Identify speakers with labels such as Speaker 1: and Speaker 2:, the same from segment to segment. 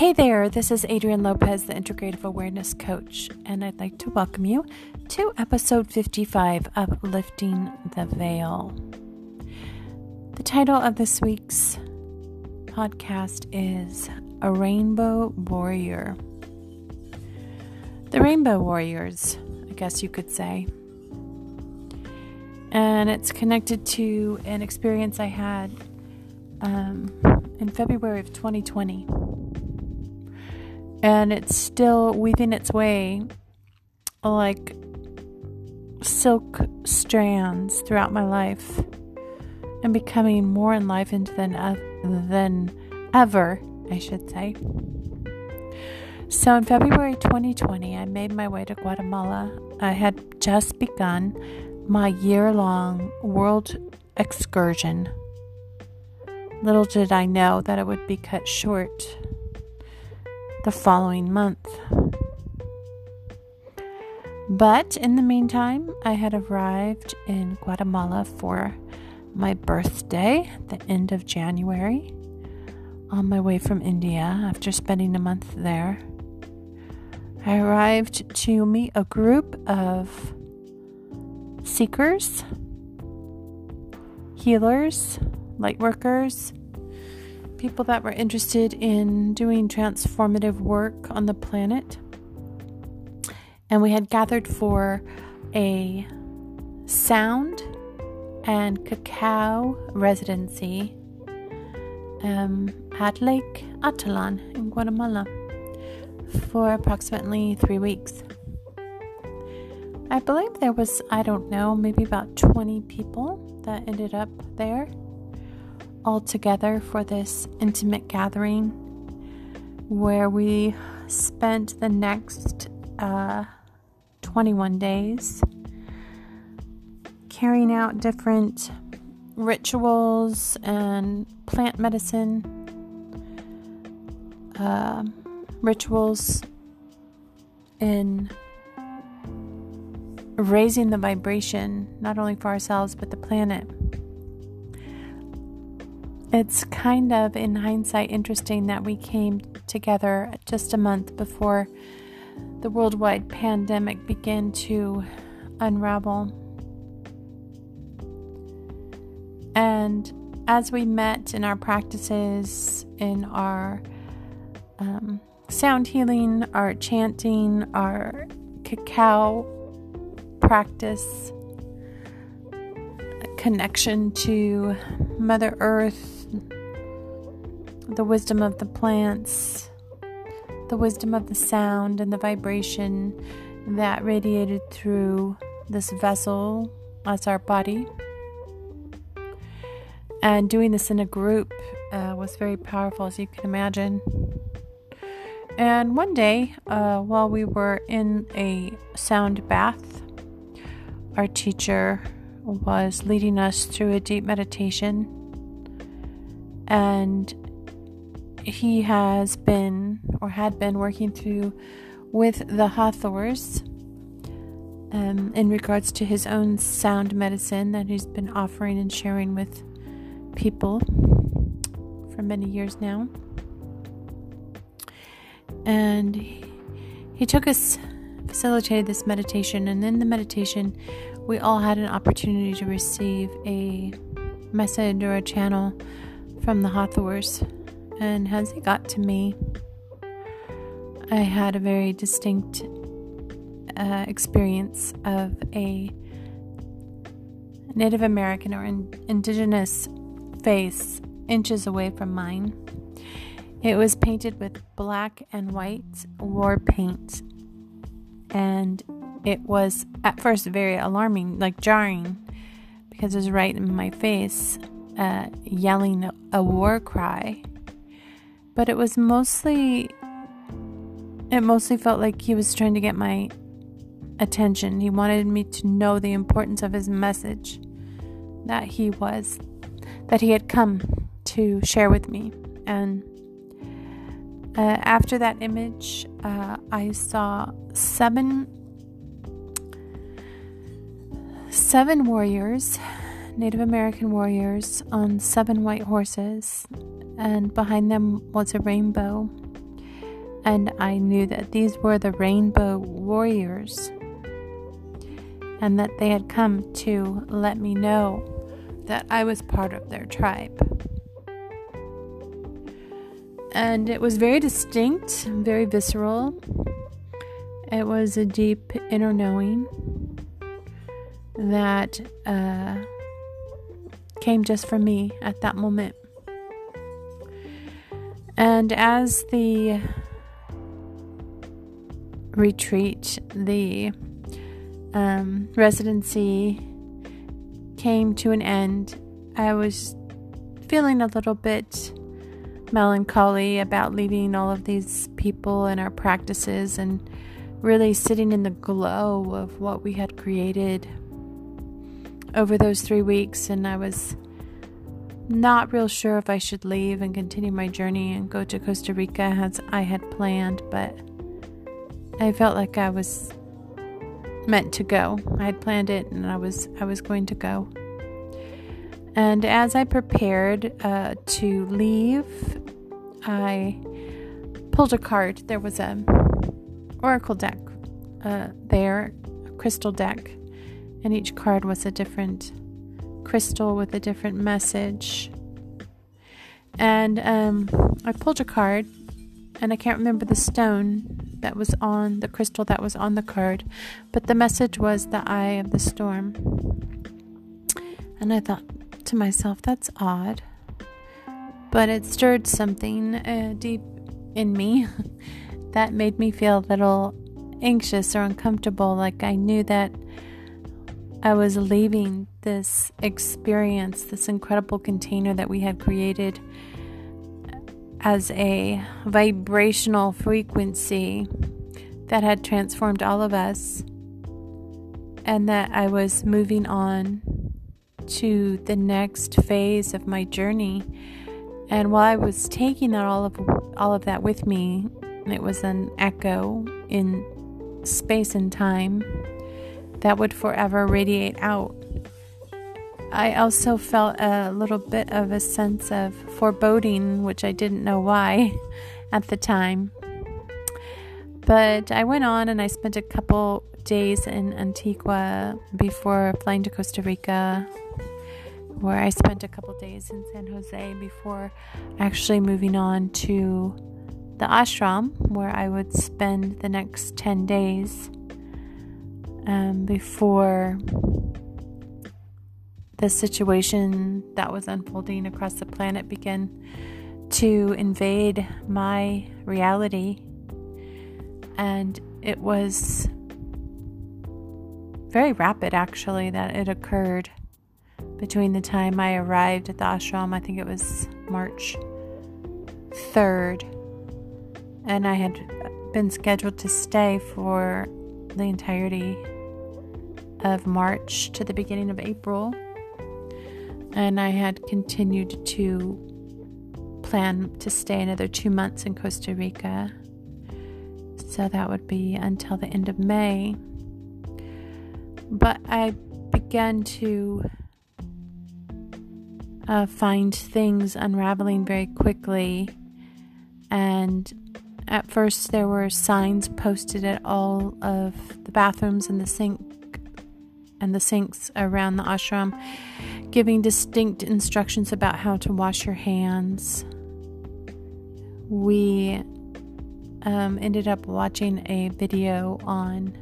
Speaker 1: Hey there, this is Adrienne Lopez, the Integrative Awareness Coach, and I'd like to welcome you to episode 55 of Lifting the Veil. The title of this week's podcast is A Rainbow Warrior. The Rainbow Warriors, I guess you could say. And it's connected to an experience I had um, in February of 2020 and it's still weaving its way like silk strands throughout my life and becoming more enlivened than than ever, I should say. So in February 2020, I made my way to Guatemala. I had just begun my year-long world excursion. Little did I know that it would be cut short the following month. But in the meantime, I had arrived in Guatemala for my birthday, the end of January, on my way from India after spending a month there. I arrived to meet a group of seekers, healers, light workers, people that were interested in doing transformative work on the planet. And we had gathered for a sound and cacao residency um, at Lake Atitlan in Guatemala for approximately three weeks. I believe there was, I don't know, maybe about 20 people that ended up there all together for this intimate gathering where we spent the next uh, 21 days carrying out different rituals and plant medicine uh, rituals in raising the vibration not only for ourselves but the planet it's kind of, in hindsight, interesting that we came together just a month before the worldwide pandemic began to unravel. And as we met in our practices, in our um, sound healing, our chanting, our cacao practice, connection to Mother Earth, the wisdom of the plants, the wisdom of the sound and the vibration that radiated through this vessel as our body. And doing this in a group uh, was very powerful, as you can imagine. And one day, uh, while we were in a sound bath, our teacher was leading us through a deep meditation. And he has been or had been working through with the Hathors um, in regards to his own sound medicine that he's been offering and sharing with people for many years now. And he took us, facilitated this meditation, and in the meditation, we all had an opportunity to receive a message or a channel from the Hathors and as it got to me, I had a very distinct uh, experience of a Native American or in- indigenous face inches away from mine. It was painted with black and white war paint, and it was at first very alarming, like jarring, because it was right in my face, uh, yelling a, a war cry but it was mostly it mostly felt like he was trying to get my attention. He wanted me to know the importance of his message that he was that he had come to share with me. And uh, after that image, uh, I saw seven seven warriors, Native American warriors on seven white horses and behind them was a rainbow. And I knew that these were the rainbow warriors and that they had come to let me know that I was part of their tribe. And it was very distinct, very visceral. It was a deep inner knowing that uh, came just for me at that moment. And as the retreat, the um, residency came to an end, I was feeling a little bit melancholy about leaving all of these people and our practices and really sitting in the glow of what we had created over those three weeks. And I was not real sure if I should leave and continue my journey and go to Costa Rica as I had planned, but I felt like I was meant to go. I had planned it and I was I was going to go. And as I prepared uh, to leave, I pulled a card. There was a oracle deck uh, there, a crystal deck, and each card was a different crystal with a different message. And um, I pulled a card, and I can't remember the stone that was on the crystal that was on the card, but the message was the eye of the storm. And I thought to myself, that's odd. But it stirred something uh, deep in me that made me feel a little anxious or uncomfortable. Like I knew that I was leaving this experience, this incredible container that we had created as a vibrational frequency that had transformed all of us, and that I was moving on to the next phase of my journey. And while I was taking all of all of that with me, it was an echo in space and time that would forever radiate out. I also felt a little bit of a sense of foreboding, which I didn't know why at the time. But I went on and I spent a couple days in Antigua before flying to Costa Rica, where I spent a couple days in San Jose before actually moving on to the ashram, where I would spend the next 10 days um, before the situation that was unfolding across the planet began to invade my reality. And it was very rapid, actually, that it occurred between the time I arrived at the ashram, I think it was March 3rd, and I had been scheduled to stay for the entirety of March to the beginning of April and I had continued to plan to stay another two months in Costa Rica. So that would be until the end of May. But I began to uh, find things unraveling very quickly. And at first, there were signs posted at all of the bathrooms and the sink and the sinks around the ashram giving distinct instructions about how to wash your hands. We um, ended up watching a video on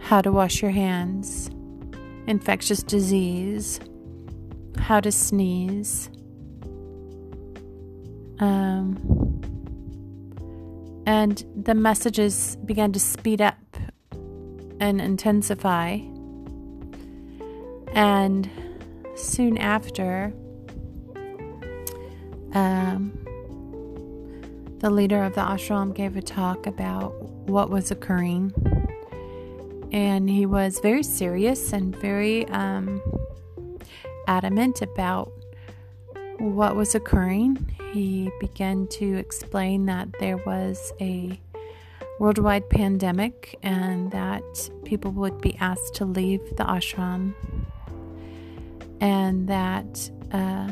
Speaker 1: how to wash your hands, infectious disease, how to sneeze. Um, and the messages began to speed up and intensify and soon after, um, the leader of the ashram gave a talk about what was occurring. And he was very serious and very um, adamant about what was occurring. He began to explain that there was a worldwide pandemic and that people would be asked to leave the ashram and that uh,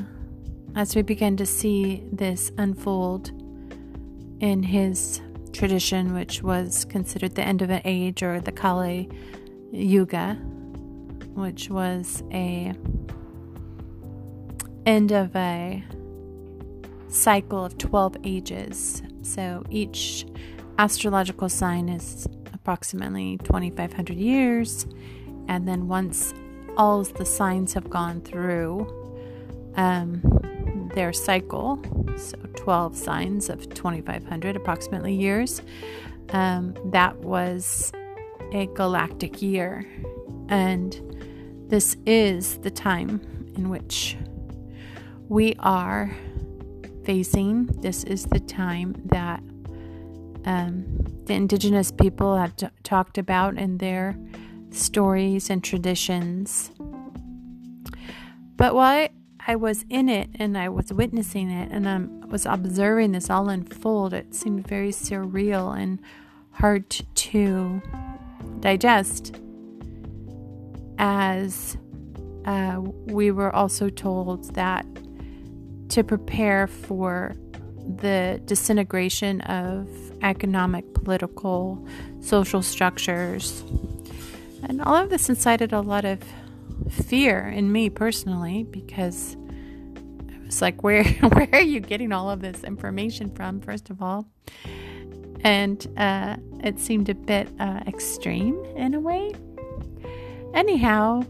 Speaker 1: as we begin to see this unfold, in his tradition, which was considered the end of an age or the Kali Yuga, which was a end of a cycle of 12 ages. So each astrological sign is approximately 2500 years and then once all the signs have gone through um, their cycle, so 12 signs of 2,500 approximately years. Um, that was a galactic year. And this is the time in which we are facing. This is the time that um, the indigenous people have t- talked about in their stories and traditions. But while I was in it and I was witnessing it and I was observing this all unfold. It seemed very surreal and hard to digest as uh, we were also told that to prepare for the disintegration of economic, political, social structures. And all of this incited a lot of fear in me personally because I was like, where where are you getting all of this information from? First of all, and uh, it seemed a bit uh, extreme in a way. Anyhow,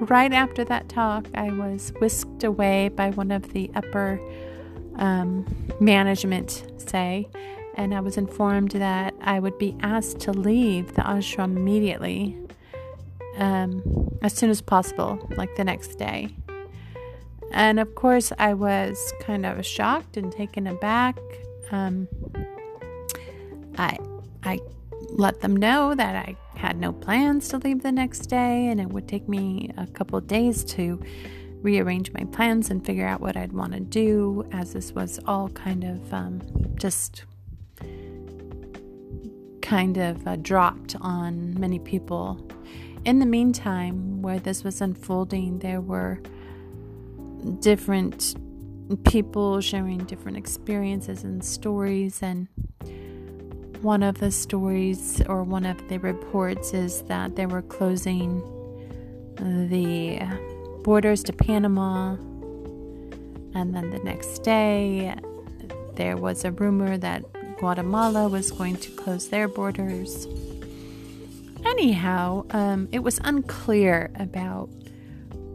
Speaker 1: right after that talk, I was whisked away by one of the upper um, management, say, and I was informed that I would be asked to leave the ashram immediately um, as soon as possible, like the next day. And of course, I was kind of shocked and taken aback. Um, I, I let them know that I had no plans to leave the next day, and it would take me a couple days to rearrange my plans and figure out what I'd want to do, as this was all kind of um, just kind of uh, dropped on many people in the meantime, where this was unfolding, there were different people sharing different experiences and stories. And one of the stories or one of the reports is that they were closing the borders to Panama. And then the next day, there was a rumor that Guatemala was going to close their borders. Anyhow, um, it was unclear about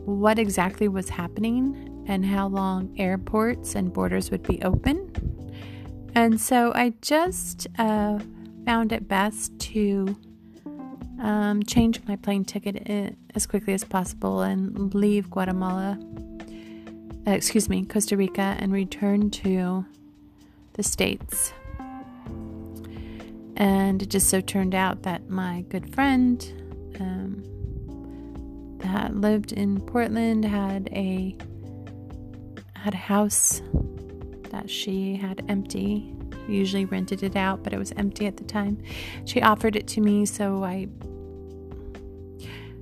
Speaker 1: what exactly was happening and how long airports and borders would be open. And so I just uh, found it best to um, change my plane ticket as quickly as possible and leave Guatemala, uh, excuse me, Costa Rica, and return to the States. And it just so turned out that my good friend um, that lived in Portland had a had a house that she had empty. Usually rented it out, but it was empty at the time. She offered it to me, so I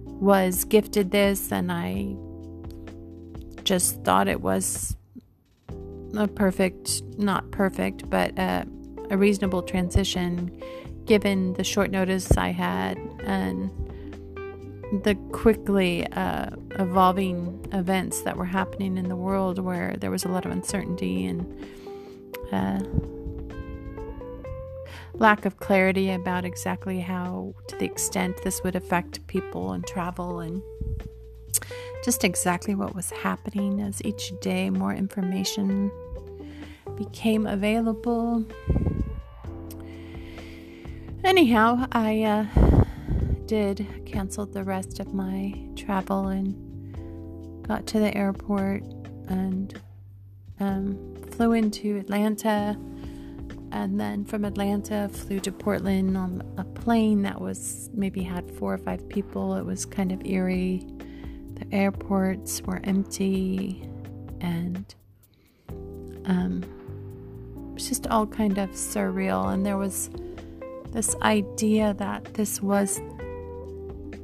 Speaker 1: was gifted this, and I just thought it was a perfect, not perfect, but uh, a reasonable transition given the short notice I had and the quickly uh, evolving events that were happening in the world where there was a lot of uncertainty and uh, lack of clarity about exactly how, to the extent this would affect people and travel and just exactly what was happening as each day more information became available. Anyhow, I uh, did canceled the rest of my travel and got to the airport and um, flew into Atlanta. And then from Atlanta, flew to Portland on a plane that was maybe had four or five people. It was kind of eerie. The airports were empty, and um, it was just all kind of surreal. And there was this idea that this was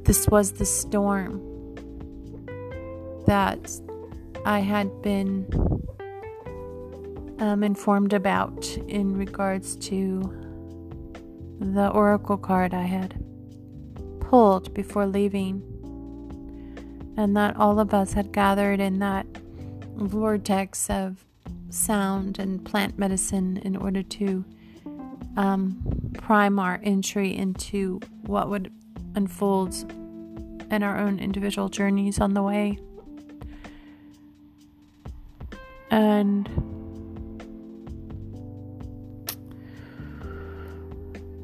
Speaker 1: this was the storm that I had been um, informed about in regards to the oracle card I had pulled before leaving, and that all of us had gathered in that vortex of sound and plant medicine in order to um, prime our entry into what would unfold in our own individual journeys on the way. And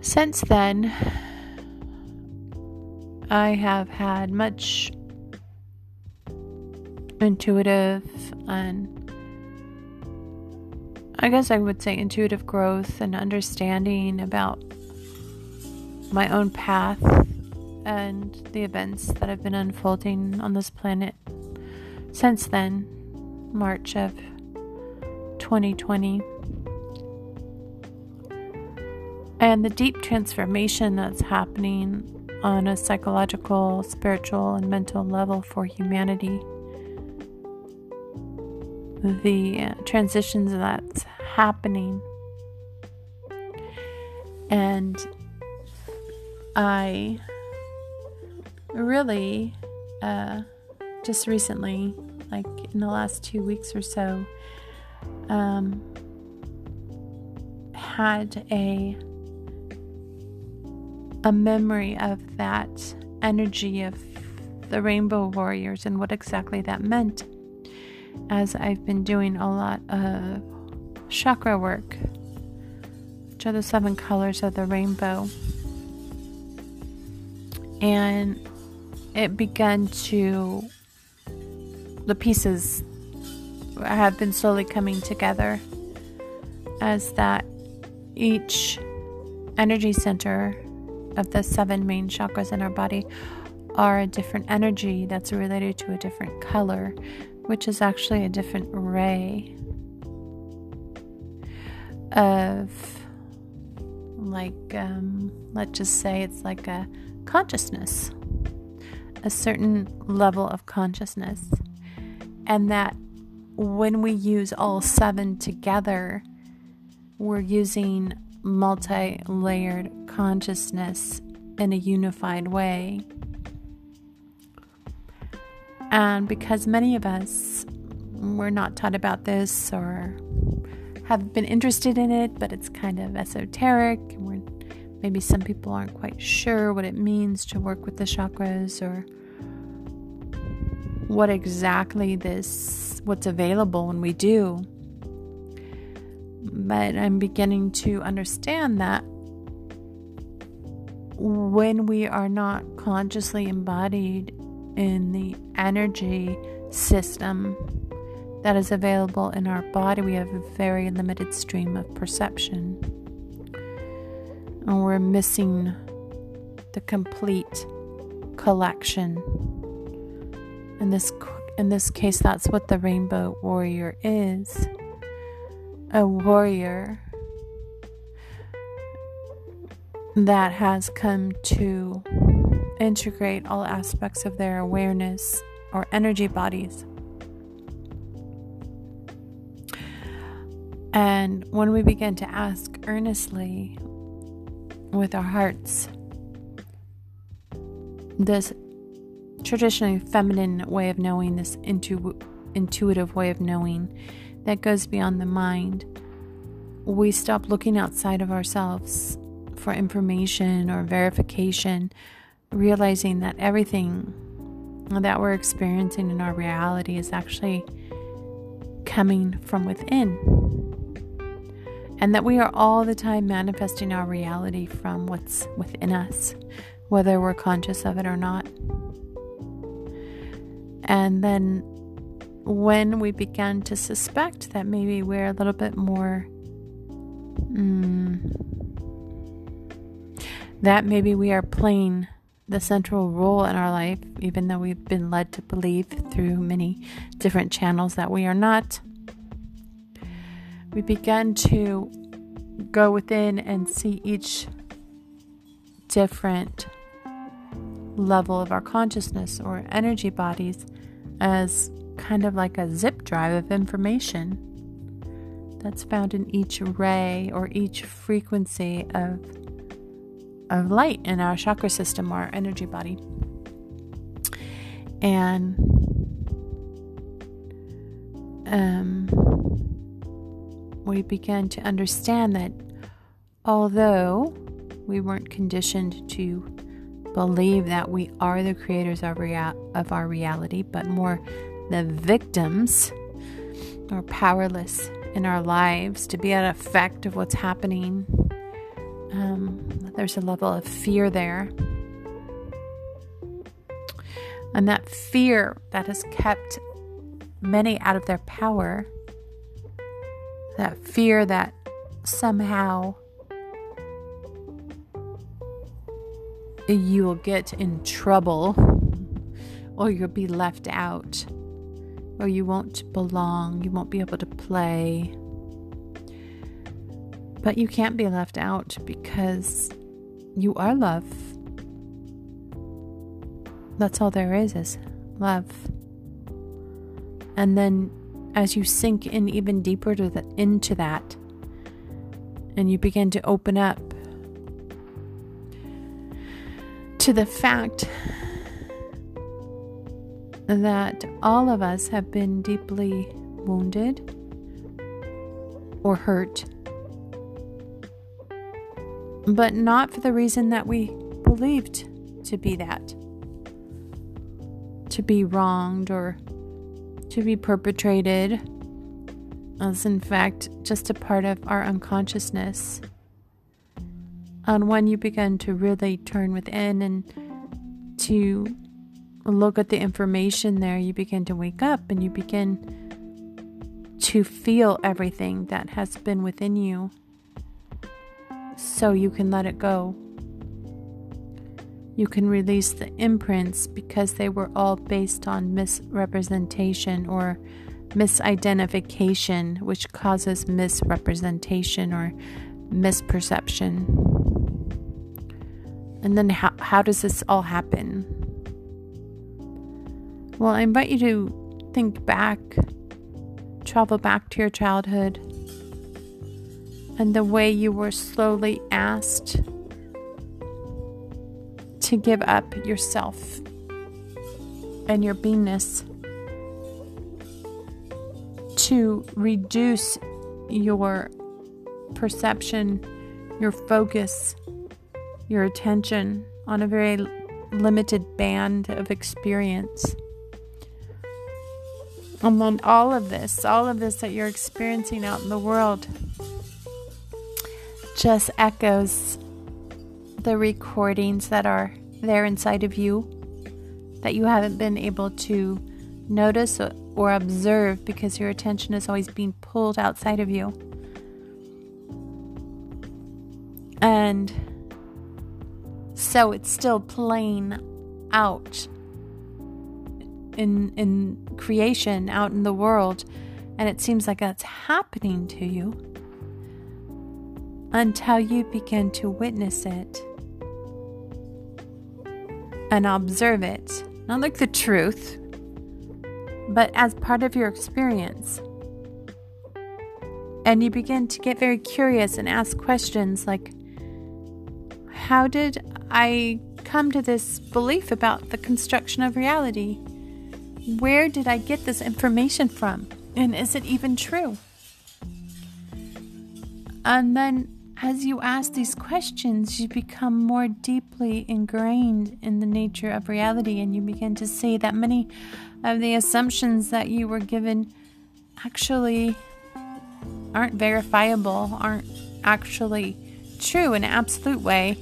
Speaker 1: since then, I have had much intuitive and I guess I would say intuitive growth and understanding about my own path and the events that have been unfolding on this planet since then, March of 2020. And the deep transformation that's happening on a psychological, spiritual, and mental level for humanity the transitions that's happening. And I really uh, just recently, like in the last two weeks or so, um, had a a memory of that energy of the rainbow warriors and what exactly that meant as I've been doing a lot of chakra work, which are the seven colors of the rainbow. And it began to, the pieces have been slowly coming together as that each energy center of the seven main chakras in our body are a different energy that's related to a different color which is actually a different ray of, like, um, let's just say it's like a consciousness, a certain level of consciousness. And that when we use all seven together, we're using multi layered consciousness in a unified way. And because many of us were not taught about this or have been interested in it, but it's kind of esoteric, maybe some people aren't quite sure what it means to work with the chakras or what exactly this what's available when we do. But I'm beginning to understand that when we are not consciously embodied in the energy system that is available in our body, we have a very limited stream of perception. And we're missing the complete collection. In this in this case that's what the rainbow warrior is. A warrior that has come to integrate all aspects of their awareness or energy bodies. And when we begin to ask earnestly with our hearts, this traditionally feminine way of knowing, this intu- intuitive way of knowing that goes beyond the mind, we stop looking outside of ourselves for information or verification realizing that everything that we're experiencing in our reality is actually coming from within. And that we are all the time manifesting our reality from what's within us, whether we're conscious of it or not. And then when we begin to suspect that maybe we're a little bit more, mm, that maybe we are playing the central role in our life, even though we've been led to believe through many different channels that we are not. We begin to go within and see each different level of our consciousness or energy bodies as kind of like a zip drive of information that's found in each ray or each frequency of of light in our chakra system, our energy body. And um, we began to understand that although we weren't conditioned to believe that we are the creators of, rea- of our reality, but more the victims or powerless in our lives to be an effect of what's happening. Um, there's a level of fear there. And that fear that has kept many out of their power, that fear that somehow you will get in trouble or you'll be left out or you won't belong, you won't be able to play. But you can't be left out because you are love. That's all there is is love. And then as you sink in even deeper to the, into that and you begin to open up to the fact that all of us have been deeply wounded or hurt, but not for the reason that we believed to be that to be wronged or to be perpetrated, as in fact just a part of our unconsciousness. And when you begin to really turn within and to look at the information there, you begin to wake up and you begin to feel everything that has been within you so you can let it go. You can release the imprints because they were all based on misrepresentation or misidentification, which causes misrepresentation or misperception. And then, how, how does this all happen? Well, I invite you to think back, travel back to your childhood, and the way you were slowly asked to give up yourself and your beingness, to reduce your perception, your focus, your attention on a very limited band of experience. And all of this, all of this that you're experiencing out in the world, just echoes the recordings that are there inside of you that you haven't been able to notice or observe because your attention is always being pulled outside of you. And so it's still playing out in in creation out in the world and it seems like that's happening to you until you begin to witness it and observe it not like the truth but as part of your experience and you begin to get very curious and ask questions like how did i come to this belief about the construction of reality where did I get this information from? And is it even true? And then, as you ask these questions, you become more deeply ingrained in the nature of reality, and you begin to see that many of the assumptions that you were given actually aren't verifiable, aren't actually true in an absolute way,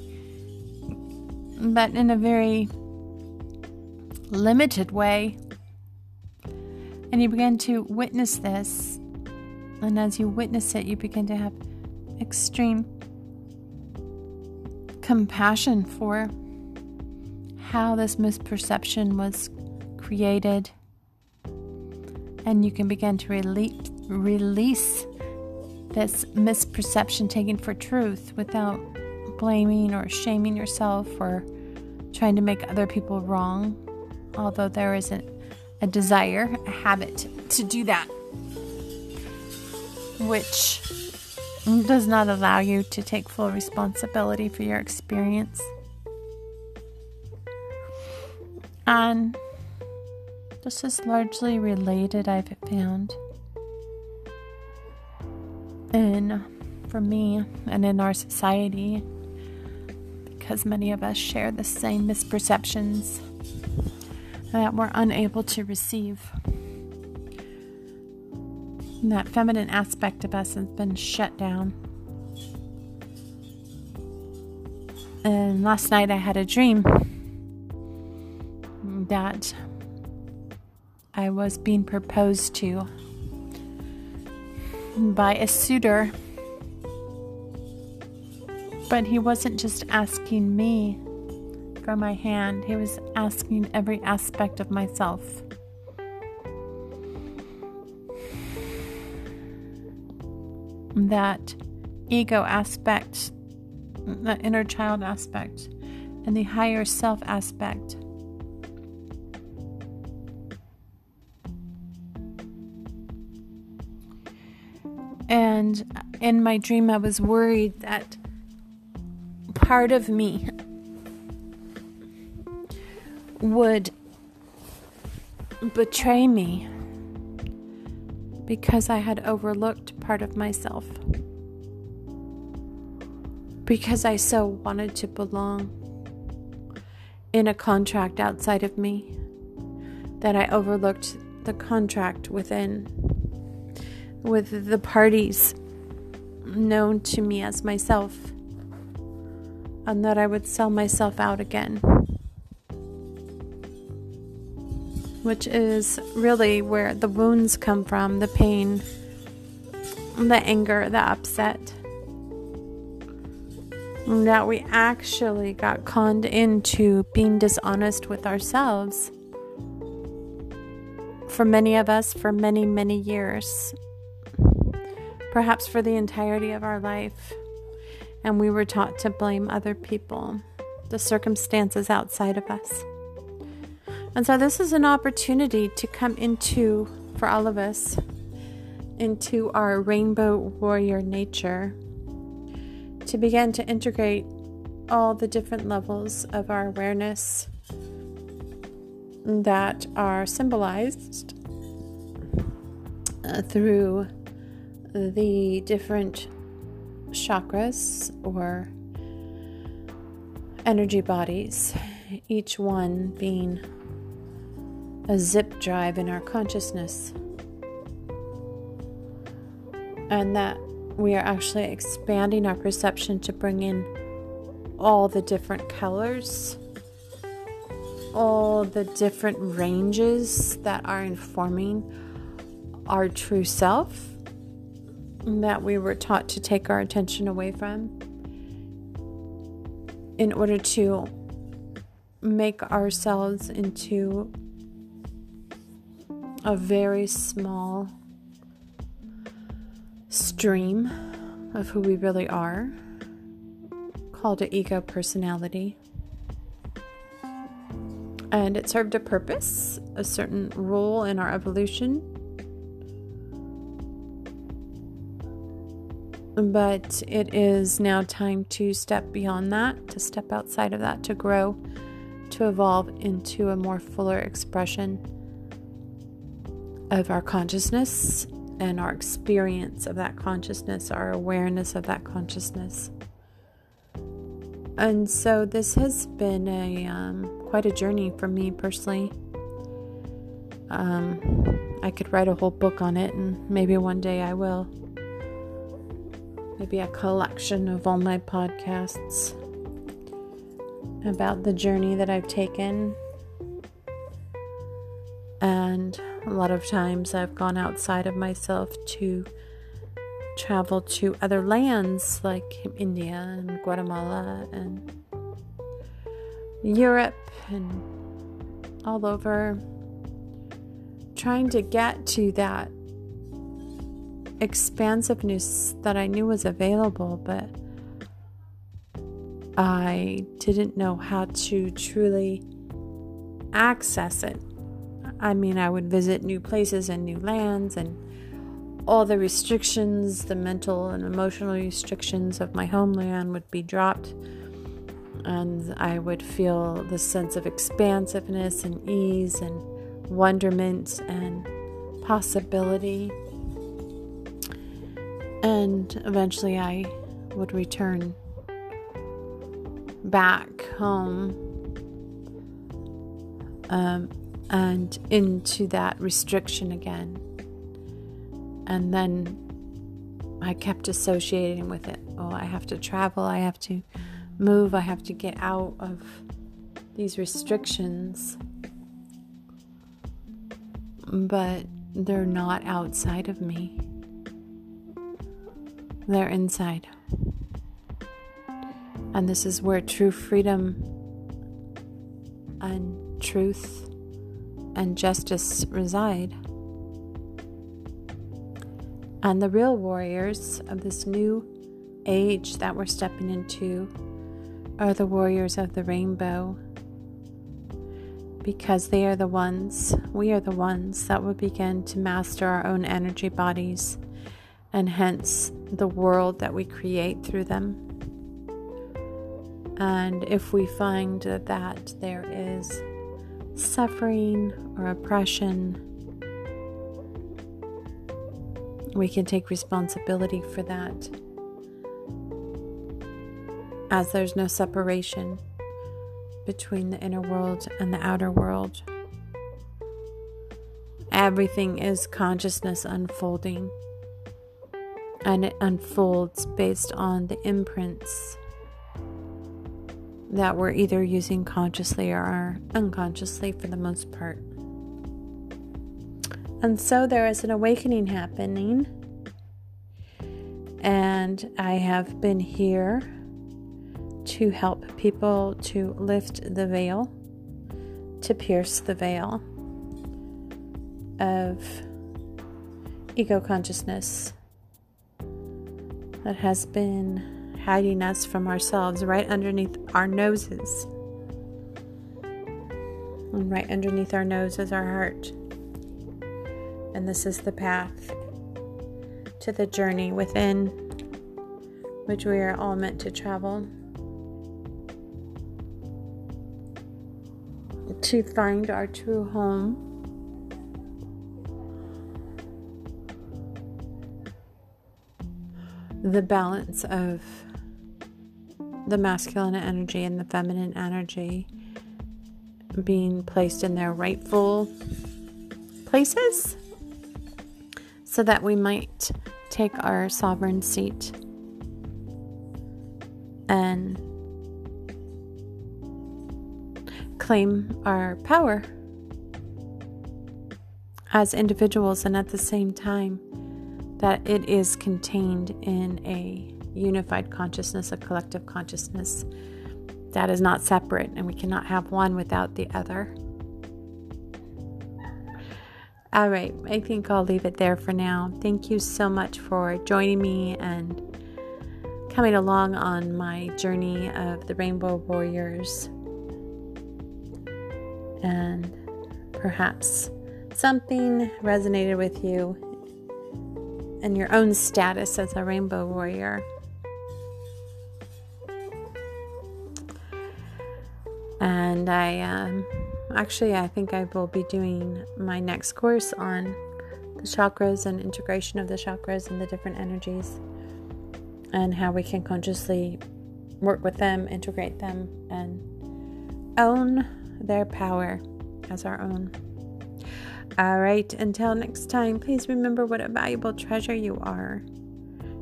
Speaker 1: but in a very limited way and you begin to witness this. And as you witness it, you begin to have extreme compassion for how this misperception was created. And you can begin to rele- release this misperception taken for truth without blaming or shaming yourself or trying to make other people wrong, although there isn't a desire, a habit to do that. which does not allow you to take full responsibility for your experience. And this is largely related, I've found. In for me and in our society, because many of us share the same misperceptions that we're unable to receive. And that feminine aspect of us has been shut down. And last night I had a dream that I was being proposed to by a suitor. But he wasn't just asking me for my hand, he was asking every aspect of myself. That ego aspect, the inner child aspect, and the higher self aspect. And in my dream, I was worried that part of me would betray me because I had overlooked part of myself. Because I so wanted to belong in a contract outside of me that I overlooked the contract within with the parties known to me as myself, and that I would sell myself out again. Which is really where the wounds come from the pain, the anger, the upset. That we actually got conned into being dishonest with ourselves. For many of us, for many, many years perhaps for the entirety of our life. And we were taught to blame other people, the circumstances outside of us. And so, this is an opportunity to come into, for all of us, into our rainbow warrior nature, to begin to integrate all the different levels of our awareness that are symbolized uh, through the different chakras or energy bodies, each one being a zip drive in our consciousness. And that we are actually expanding our perception to bring in all the different colors, all the different ranges that are informing our true self that we were taught to take our attention away from in order to make ourselves into a very small stream of who we really are, called an ego personality. And it served a purpose, a certain role in our evolution But it is now time to step beyond that, to step outside of that, to grow, to evolve into a more fuller expression of our consciousness and our experience of that consciousness, our awareness of that consciousness. And so this has been a um, quite a journey for me personally. Um, I could write a whole book on it, and maybe one day I will maybe a collection of all my podcasts about the journey that I've taken. And a lot of times I've gone outside of myself to travel to other lands like India and Guatemala and Europe and all over, trying to get to that expansiveness that I knew was available, but I didn't know how to truly access it. I mean, I would visit new places and new lands and all the restrictions, the mental and emotional restrictions of my homeland would be dropped. And I would feel the sense of expansiveness and ease and wonderment and possibility. And eventually I would return back home um, and into that restriction again. And then I kept associating with it. Oh, I have to travel, I have to move, I have to get out of these restrictions. But they're not outside of me, they're inside. And this is where true freedom and truth and justice reside. And the real warriors of this new age that we're stepping into are the warriors of the rainbow. Because they are the ones, we are the ones that will begin to master our own energy bodies and hence the world that we create through them. And if we find that there is suffering or oppression, we can take responsibility for that. As there's no separation between the inner world and the outer world, everything is consciousness unfolding, and it unfolds based on the imprints that we're either using consciously or unconsciously for the most part. And so there is an awakening happening. And I have been here to help people to lift the veil, to pierce the veil of ego consciousness that has been hiding us from ourselves right underneath our noses. And right underneath our nose is our heart. And this is the path to the journey within which we are all meant to travel. To find our true home. The balance of the masculine energy and the feminine energy being placed in their rightful places so that we might take our sovereign seat and claim our power as individuals and at the same time that it is contained in a unified consciousness, a collective consciousness that is not separate, and we cannot have one without the other. All right, I think I'll leave it there for now. Thank you so much for joining me and coming along on my journey of the Rainbow Warriors. And perhaps something resonated with you and your own status as a Rainbow Warrior. And I um, actually I think I will be doing my next course on the chakras and integration of the chakras and the different energies and how we can consciously work with them, integrate them, and own their power as our own. All right, until next time, please remember what a valuable treasure you are.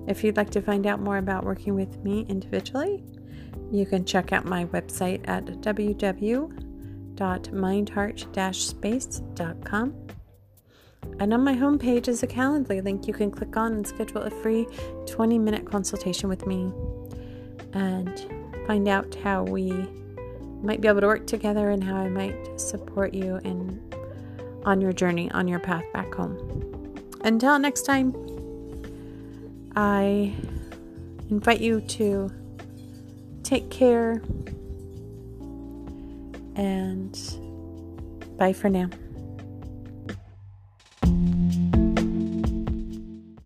Speaker 1: If you'd like to find out more about working with me individually, you can check out my website at www.mindheart-space.com. And on my homepage is a Calendly link you can click on and schedule a free 20 minute consultation with me and find out how we might be able to work together and how I might support you in on your journey on your path back home. Until next time, I invite you to Take care and bye for now.